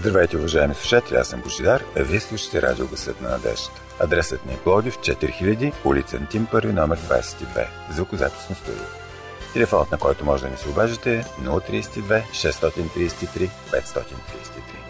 Здравейте, уважаеми слушатели, аз съм Божидар, а вие слушате радио Гъсът на надеждата. Адресът ни е Плодив, 4000, улица Антим, първи номер 22, звукозаписно студио. Телефонът, на който може да ни се обажите е 032 633 533.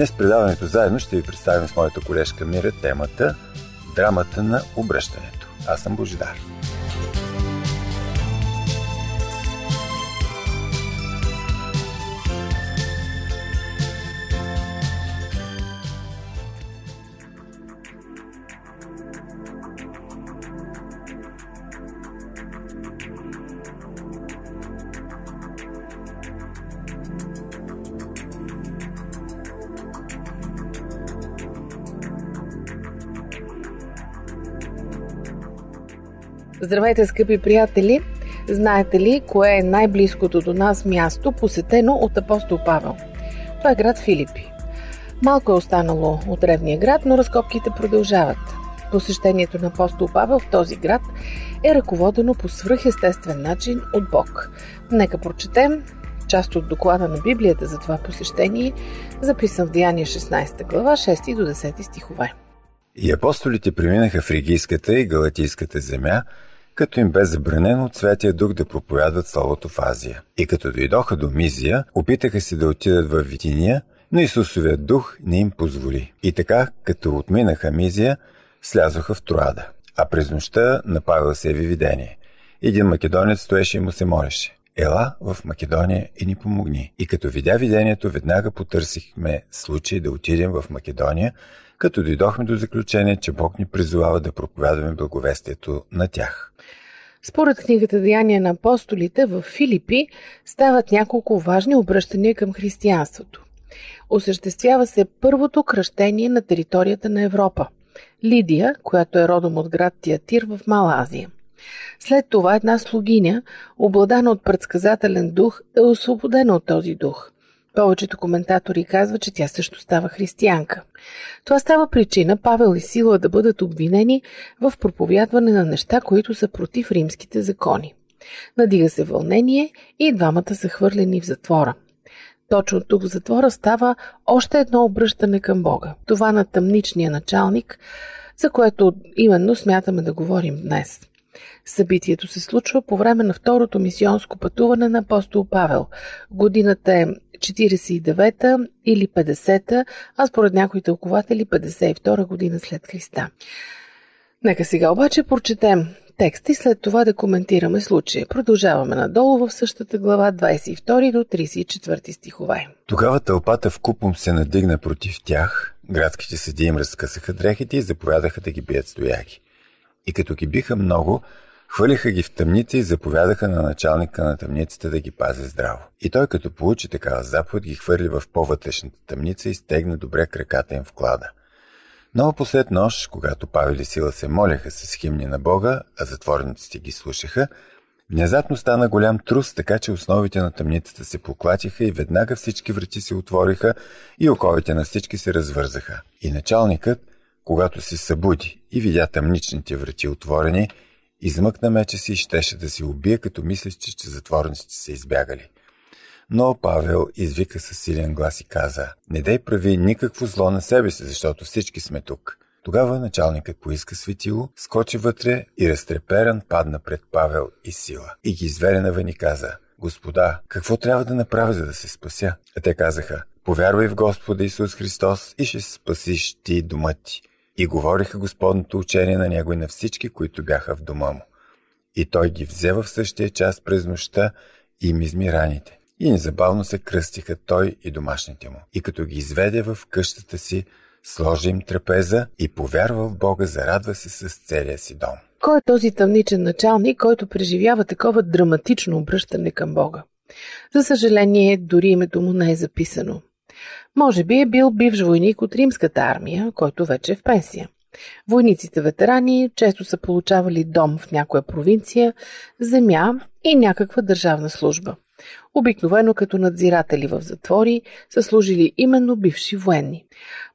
Днес предаването заедно ще ви представим с моята колежка Мира темата Драмата на обръщането. Аз съм Божидар. Здравейте, скъпи приятели! Знаете ли, кое е най-близкото до нас място, посетено от апостол Павел? Това е град Филипи. Малко е останало от древния град, но разкопките продължават. Посещението на апостол Павел в този град е ръководено по свръхестествен начин от Бог. Нека прочетем част от доклада на Библията за това посещение, записан в Деяния 16 глава, 6 до 10 стихове. И апостолите преминаха в Ригийската и Галатийската земя, като им бе забранено от Святия Дух да проповядват Словото в Азия. И като дойдоха до Мизия, опитаха се да отидат в Витиния, но Исусовият дух не им позволи. И така, като отминаха Мизия, слязоха в Троада. А през нощта на Павел се яви видение. Един македонец стоеше и му се молеше. Ела в Македония и ни помогни. И като видя видението, веднага потърсихме случай да отидем в Македония, като дойдохме до заключение, че Бог ни призовава да проповядваме благовестието на тях. Според книгата Деяния на апостолите в Филипи стават няколко важни обръщания към християнството. Осъществява се първото кръщение на територията на Европа. Лидия, която е родом от град Тиатир в Мала Азия. След това една слугиня, обладана от предсказателен дух, е освободена от този дух – повечето коментатори казват, че тя също става християнка. Това става причина Павел и Сила да бъдат обвинени в проповядване на неща, които са против римските закони. Надига се вълнение и двамата са хвърлени в затвора. Точно тук в затвора става още едно обръщане към Бога. Това на тъмничния началник, за което именно смятаме да говорим днес. Събитието се случва по време на второто мисионско пътуване на апостол Павел. Годината е 49-та или 50-та, а според някои тълкователи 52 година след Христа. Нека сега обаче прочетем текст и след това да коментираме случая. Продължаваме надолу в същата глава 22 до 34 стихове. Тогава тълпата в купом се надигна против тях, градските съди им разкъсаха дрехите и заповядаха да ги бият стояги. И като ги биха много, Хвърлиха ги в тъмница и заповядаха на началника на тъмницата да ги пази здраво. И той, като получи такава заповед, ги хвърли в по-вътрешната тъмница и стегна добре краката им в клада. Но послед нощ, когато Павел и Сила се моляха с химни на Бога, а затворниците ги слушаха, внезапно стана голям трус, така че основите на тъмницата се поклатиха и веднага всички врати се отвориха и оковите на всички се развързаха. И началникът, когато се събуди и видя тъмничните врати отворени, Измъкна меча си и щеше да си убие, като мислеше, че затворниците са избягали. Но Павел извика със силен глас и каза, не дай прави никакво зло на себе си, защото всички сме тук. Тогава началникът поиска светило, скочи вътре и разтреперан падна пред Павел и сила. И ги изведе навън и каза, Господа, какво трябва да направя, за да се спася? А те казаха, Повярвай в Господа Исус Христос и ще спасиш ти дома ти. И говориха Господното учение на него и на всички, които бяха в дома му. И той ги взе в същия час през нощта и им изми раните. И незабавно се кръстиха той и домашните му. И като ги изведе в къщата си, сложи им трапеза и повярва в Бога, зарадва се с целия си дом. Кой е този тъмничен началник, който преживява такова драматично обръщане към Бога? За съжаление, дори името му не е записано. Може би е бил бивш войник от римската армия, който вече е в пенсия. Войниците ветерани често са получавали дом в някоя провинция, земя и някаква държавна служба. Обикновено като надзиратели в затвори са служили именно бивши военни.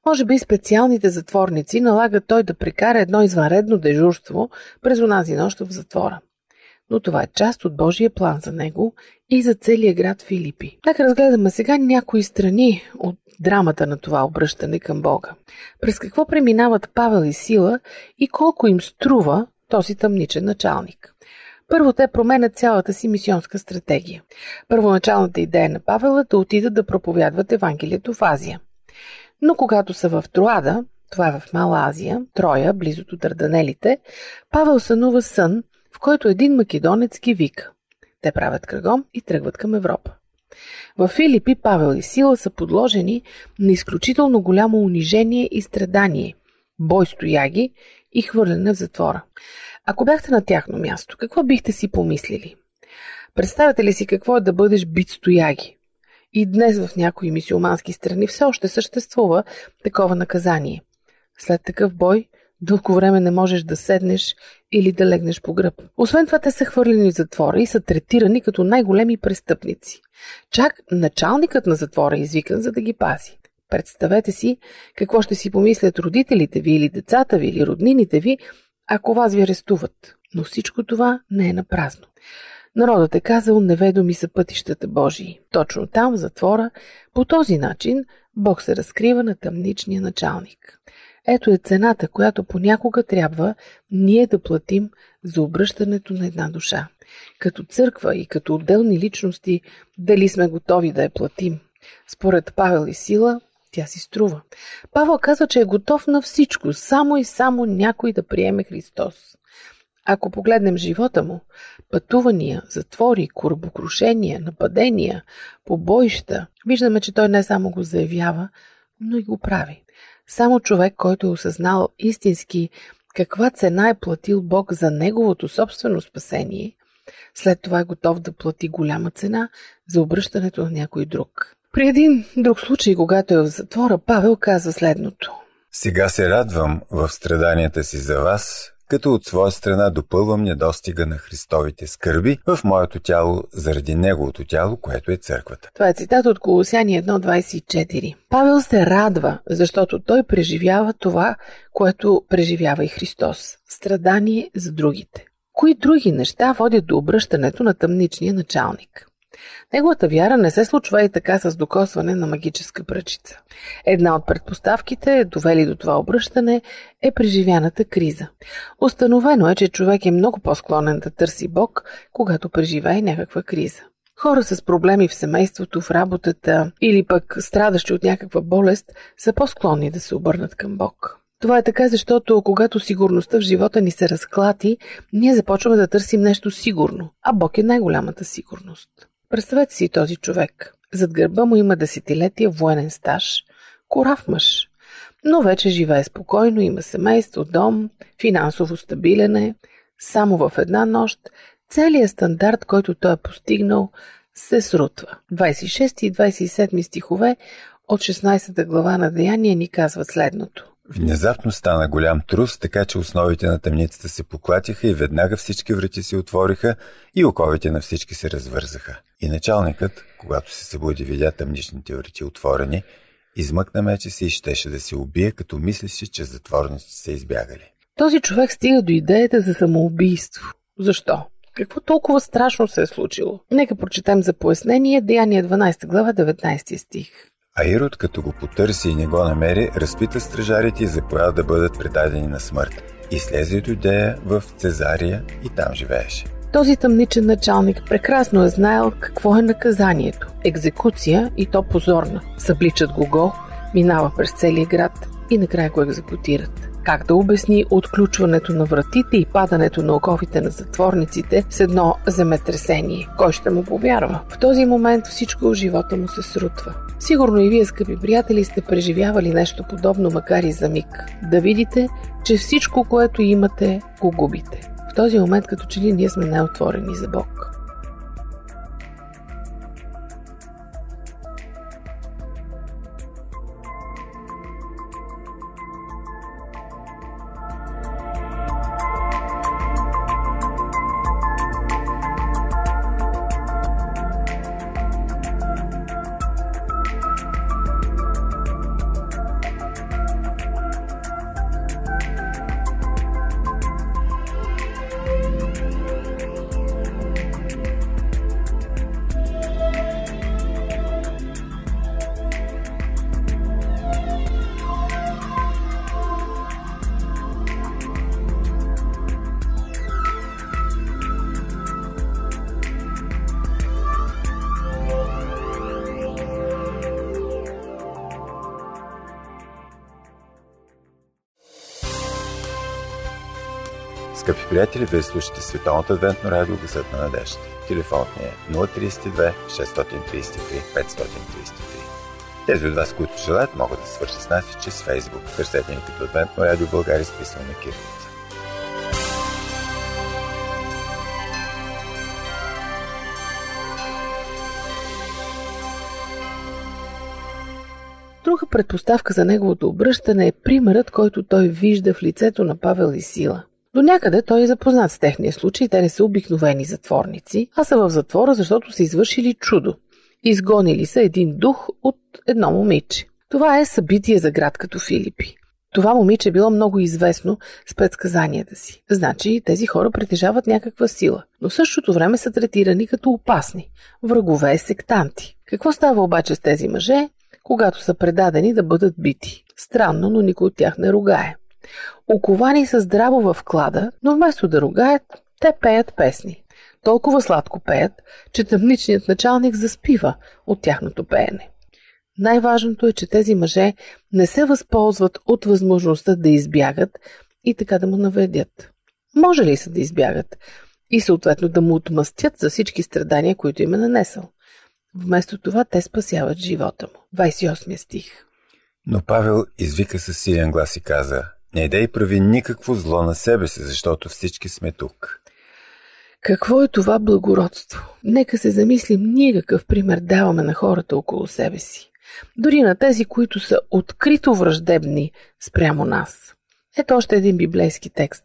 Може би специалните затворници налагат той да прекара едно извънредно дежурство през онази нощ в затвора. Но това е част от Божия план за него и за целия град Филипи. Нека разгледаме сега някои страни от драмата на това обръщане към Бога. През какво преминават Павел и Сила и колко им струва този тъмничен началник. Първо те променят цялата си мисионска стратегия. Първоначалната идея на Павел е да отидат да проповядват Евангелието в Азия. Но когато са в Троада, това е в Мала Азия, Троя, близо до Дарданелите, Павел сънува сън, в който един македонец ги вика. Те правят кръгом и тръгват към Европа. В Филипи Павел и Сила са подложени на изключително голямо унижение и страдание, бой стояги и хвърляне в затвора. Ако бяхте на тяхно място, какво бихте си помислили? Представете ли си какво е да бъдеш бит стояги? И днес в някои мисиомански страни все още съществува такова наказание. След такъв бой дълго време не можеш да седнеш или да легнеш по гръб. Освен това, те са хвърлени в затвора и са третирани като най-големи престъпници. Чак началникът на затвора е извикан, за да ги пази. Представете си какво ще си помислят родителите ви или децата ви или роднините ви, ако вас ви арестуват. Но всичко това не е на празно. Народът е казал, неведоми са пътищата Божии. Точно там, в затвора, по този начин Бог се разкрива на тъмничния началник. Ето е цената, която понякога трябва ние да платим за обръщането на една душа. Като църква и като отделни личности, дали сме готови да я платим. Според Павел и Сила, тя си струва. Павел казва, че е готов на всичко, само и само някой да приеме Христос. Ако погледнем живота му, пътувания, затвори, корабокрушения, нападения, побоища, виждаме, че той не само го заявява, но и го прави. Само човек, който е осъзнал истински каква цена е платил Бог за неговото собствено спасение, след това е готов да плати голяма цена за обръщането на някой друг. При един друг случай, когато е в затвора, Павел казва следното. Сега се радвам в страданията си за вас, като от своя страна допълвам недостига на Христовите скърби в моето тяло заради Неговото тяло, което е църквата. Това е цитат от Колосяни 1.24. Павел се радва, защото той преживява това, което преживява и Христос. Страдание за другите. Кои други неща водят до обръщането на тъмничния началник? Неговата вяра не се случва и така с докосване на магическа пръчица. Една от предпоставките, довели до това обръщане, е преживяната криза. Установено е, че човек е много по-склонен да търси Бог, когато преживее някаква криза. Хора с проблеми в семейството, в работата или пък страдащи от някаква болест са по-склонни да се обърнат към Бог. Това е така, защото когато сигурността в живота ни се разклати, ние започваме да търсим нещо сигурно, а Бог е най-голямата сигурност. Представете си този човек. Зад гърба му има десетилетия военен стаж, корав мъж. Но вече живее спокойно, има семейство, дом, финансово стабилен е. Само в една нощ целият стандарт, който той е постигнал, се срутва. 26 и 27 стихове от 16 глава на Деяния ни казват следното. Внезапно стана голям трус, така че основите на тъмницата се поклатиха и веднага всички врати се отвориха и оковите на всички се развързаха. И началникът, когато се събуди, видя тъмничните врати отворени, измъкна мече си и щеше да се убие, като мислеше, че затворниците са избягали. Този човек стига до идеята за самоубийство. Защо? Какво толкова страшно се е случило? Нека прочетем за пояснение Деяние 12 глава 19 стих. А Ирод, като го потърси и не го намери, разпита стражарите и заповяда да бъдат предадени на смърт. И слезе от Юдея в Цезария и там живееше. Този тъмничен началник прекрасно е знаел какво е наказанието. Екзекуция и то позорна. Събличат го гол, минава през целия град и накрая го екзекутират. Как да обясни отключването на вратите и падането на оковите на затворниците с едно земетресение? Кой ще му повярва? В този момент всичко в живота му се срутва. Сигурно и вие, скъпи приятели, сте преживявали нещо подобно, макар и за миг. Да видите, че всичко, което имате, го губите. Този момент, като че ли ние сме най-отворени за Бог. Скъпи приятели, вие слушате Световното адвентно радио Гъсът на надежда. Телефонът ни е 032 633 533. Тези от вас, които желаят, могат да свършат с нас и чрез Фейсбук. Търсете ни като Адвентно радио България, списано на кирилица. Друга предпоставка за неговото обръщане е примерът, който той вижда в лицето на Павел и Сила – до някъде той е запознат с техния случай. Те не са обикновени затворници, а са в затвора, защото са извършили чудо. Изгонили са един дух от едно момиче. Това е събитие за град като Филипи. Това момиче е било много известно с предсказанията си. Значи тези хора притежават някаква сила, но в същото време са третирани като опасни, врагове, сектанти. Какво става обаче с тези мъже, когато са предадени да бъдат бити? Странно, но никой от тях не ругае. Оковани са здраво в клада, но вместо да ругаят, те пеят песни. Толкова сладко пеят, че тъмничният началник заспива от тяхното пеене. Най-важното е, че тези мъже не се възползват от възможността да избягат и така да му навредят. Може ли са да избягат и съответно да му отмъстят за всички страдания, които им е нанесъл? Вместо това те спасяват живота му. 28 стих. Но Павел извика със силен глас и каза – не дай прави никакво зло на себе си, защото всички сме тук. Какво е това благородство? Нека се замислим ние какъв пример даваме на хората около себе си. Дори на тези, които са открито враждебни спрямо нас. Ето още един библейски текст.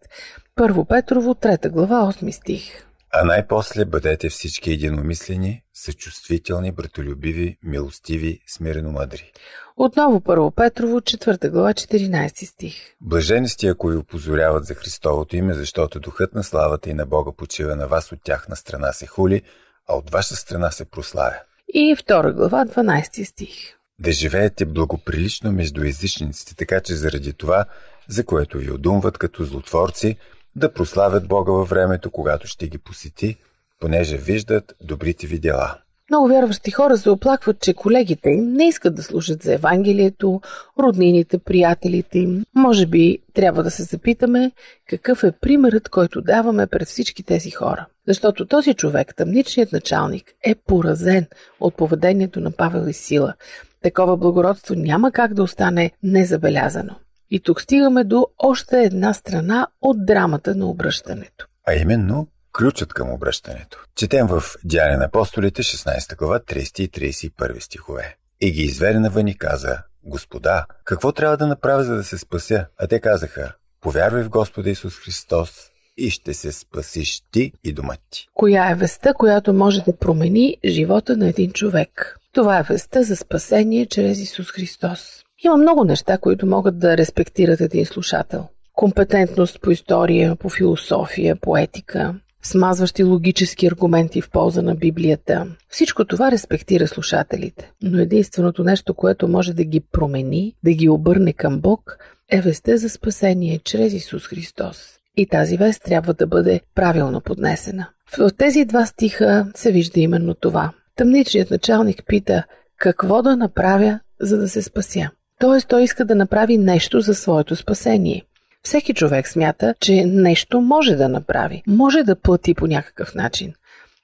Първо Петрово, 3 глава, 8 стих. А най-после бъдете всички единомислени, съчувствителни, братолюбиви, милостиви, смирено мъдри. Отново първо Петрово, 4 глава, 14 стих. Блажени сте, ако ви опозоряват за Христовото име, защото духът на славата и на Бога почива на вас, от тяхна страна се хули, а от ваша страна се прославя. И 2 глава, 12 стих. Да живеете благоприлично между езичниците, така че заради това, за което ви одумват като злотворци, да прославят Бога във времето, когато ще ги посети, понеже виждат добрите ви дела. Много вярващи хора се оплакват, че колегите им не искат да слушат за Евангелието, роднините, приятелите им. Може би трябва да се запитаме какъв е примерът, който даваме пред всички тези хора. Защото този човек, тъмничният началник, е поразен от поведението на Павел и Сила. Такова благородство няма как да остане незабелязано. И тук стигаме до още една страна от драмата на обръщането. А именно ключът към обръщането. Четем в Дяне на апостолите 16 глава 30 и 31 стихове. И ги изведе навън и каза, Господа, какво трябва да направя, за да се спася? А те казаха, повярвай в Господа Исус Христос и ще се спасиш ти и домът ти. Коя е веста, която може да промени живота на един човек? Това е веста за спасение чрез Исус Христос. Има много неща, които могат да респектират един слушател. Компетентност по история, по философия, по етика, смазващи логически аргументи в полза на Библията. Всичко това респектира слушателите. Но единственото нещо, което може да ги промени, да ги обърне към Бог, е весте за спасение чрез Исус Христос. И тази вест трябва да бъде правилно поднесена. В тези два стиха се вижда именно това. Тъмничният началник пита какво да направя, за да се спася. Тоест той иска да направи нещо за своето спасение. Всеки човек смята, че нещо може да направи. Може да плати по някакъв начин.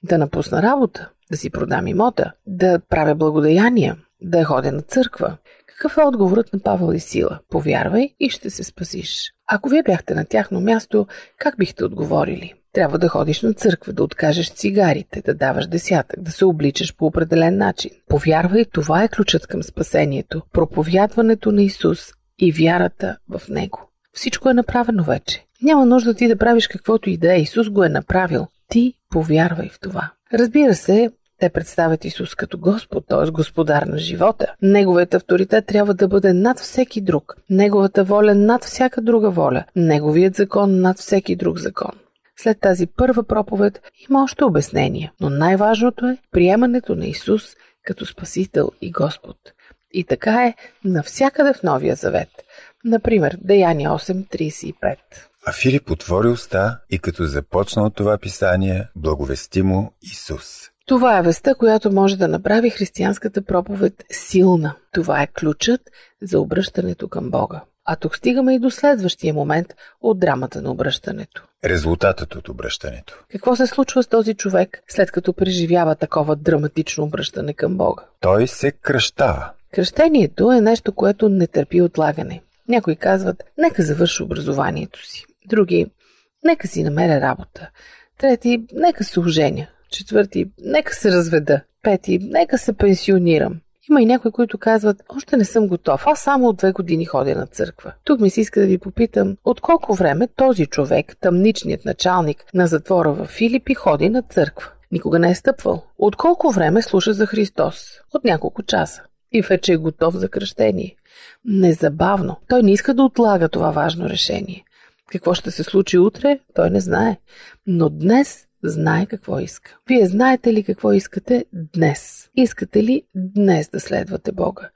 Да напусна работа, да си продам имота, да правя благодеяния, да ходя на църква. Какъв е отговорът на Павел и Сила? Повярвай и ще се спасиш. Ако вие бяхте на тяхно място, как бихте отговорили? Трябва да ходиш на църква, да откажеш цигарите, да даваш десятък, да се обличаш по определен начин. Повярвай, това е ключът към спасението. Проповядването на Исус и вярата в Него. Всичко е направено вече. Няма нужда ти да правиш каквото и да е. Исус го е направил. Ти повярвай в това. Разбира се, те представят Исус като Господ, т.е. Господар на живота. Неговият авторитет трябва да бъде над всеки друг. Неговата воля над всяка друга воля. Неговият закон над всеки друг закон. След тази първа проповед има още обяснение, но най-важното е приемането на Исус като Спасител и Господ. И така е навсякъде в Новия Завет. Например, Деяния 8.35. А Филип отвори уста и като започна от това писание, благовести му Исус. Това е веста, която може да направи християнската проповед силна. Това е ключът за обръщането към Бога. А тук стигаме и до следващия момент от драмата на обръщането. Резултатът от обръщането. Какво се случва с този човек, след като преживява такова драматично обръщане към Бога? Той се кръщава. Кръщението е нещо, което не търпи отлагане. Някои казват, нека завърши образованието си. Други, нека си намеря работа. Трети, нека се оженя. Четвърти, нека се разведа. Пети, нека се пенсионирам. Има и някои, които казват, още не съм готов, аз само от две години ходя на църква. Тук ми се иска да ви попитам, от колко време този човек, тъмничният началник на затвора в Филипи, ходи на църква? Никога не е стъпвал. От колко време слуша за Христос? От няколко часа. И вече е готов за кръщение. Незабавно. Той не иска да отлага това важно решение. Какво ще се случи утре, той не знае. Но днес знае какво иска. Вие знаете ли какво искате днес? Искате ли днес да следвате Бога?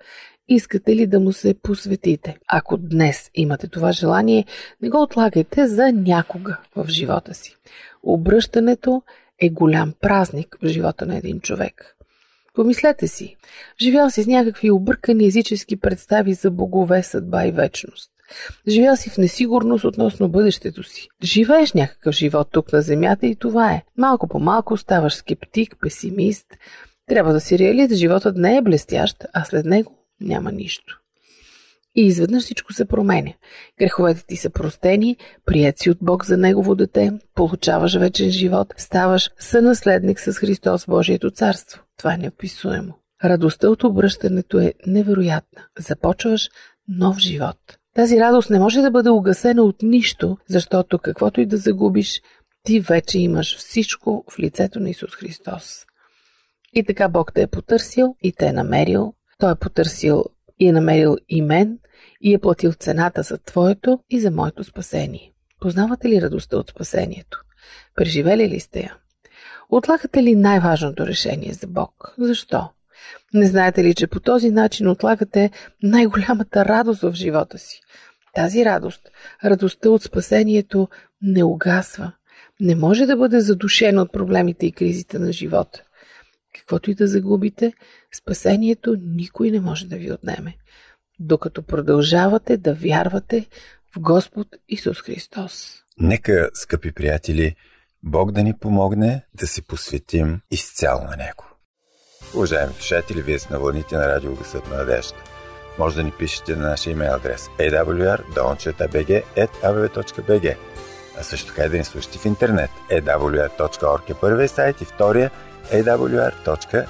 Искате ли да му се посветите? Ако днес имате това желание, не го отлагайте за някога в живота си. Обръщането е голям празник в живота на един човек. Помислете си, живял си с някакви объркани езически представи за богове, съдба и вечност. Живял си в несигурност относно бъдещето си. Живееш някакъв живот тук на земята и това е. Малко по малко ставаш скептик, песимист. Трябва да си реалист, животът не е блестящ, а след него няма нищо. И изведнъж всичко се променя. Греховете ти са простени, прият си от Бог за Негово дете, получаваш вечен живот, ставаш сънаследник с Христос Божието царство. Това е неописуемо. Радостта от обръщането е невероятна. Започваш нов живот. Тази радост не може да бъде угасена от нищо, защото каквото и да загубиш, ти вече имаш всичко в лицето на Исус Христос. И така Бог те е потърсил и те е намерил. Той е потърсил и е намерил и мен и е платил цената за твоето и за моето спасение. Познавате ли радостта от спасението? Преживели ли сте я? Отлагате ли най-важното решение за Бог? Защо? Не знаете ли, че по този начин отлагате най-голямата радост в живота си? Тази радост, радостта от спасението, не угасва. Не може да бъде задушена от проблемите и кризите на живота. Каквото и да загубите, спасението никой не може да ви отнеме, докато продължавате да вярвате в Господ Исус Христос. Нека, скъпи приятели, Бог да ни помогне да се посветим изцяло на Него. Уважаеми слушатели, вие сте на вълните на радио Гъсът на надежда. Може да ни пишете на нашия имейл адрес awr.bg.abv.bg а също така и да ни слушате в интернет. awr.org е първия сайт и втория awr.sdabg.org.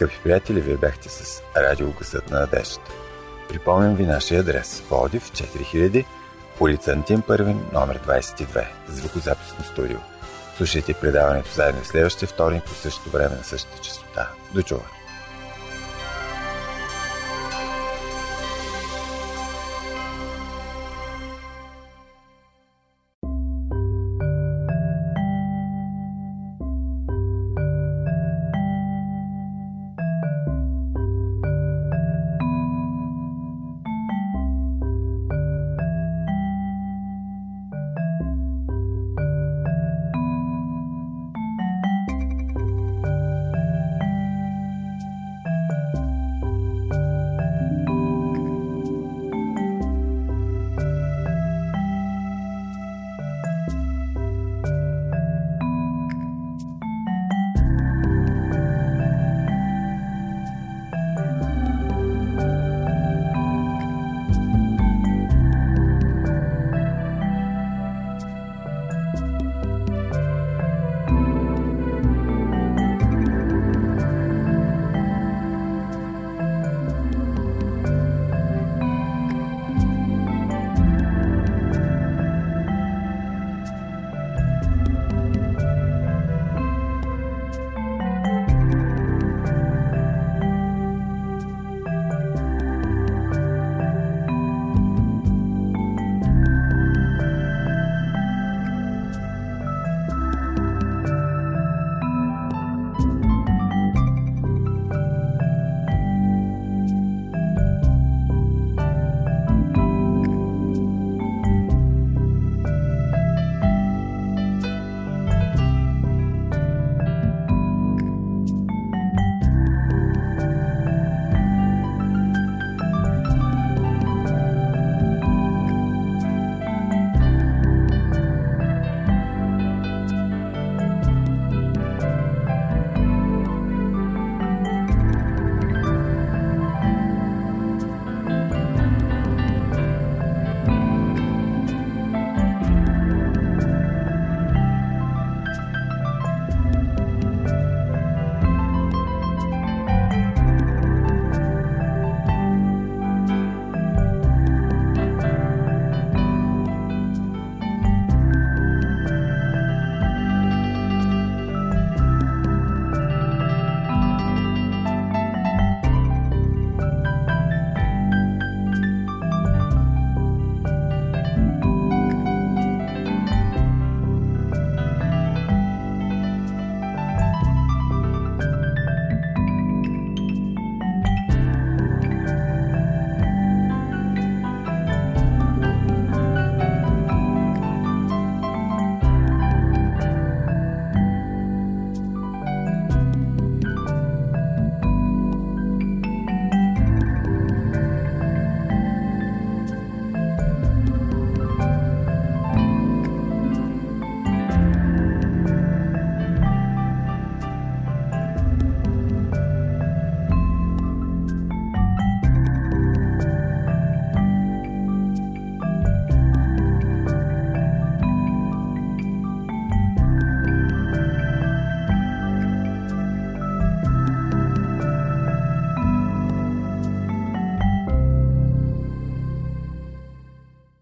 Скъпи приятели, вие бяхте с Радио Гъсът на надеждата. Припомням ви нашия адрес. Плодив 4000, улица Антим Първин, номер 22, звукозаписно студио. Слушайте предаването заедно следващия вторник по същото време на същата частота. До чуване!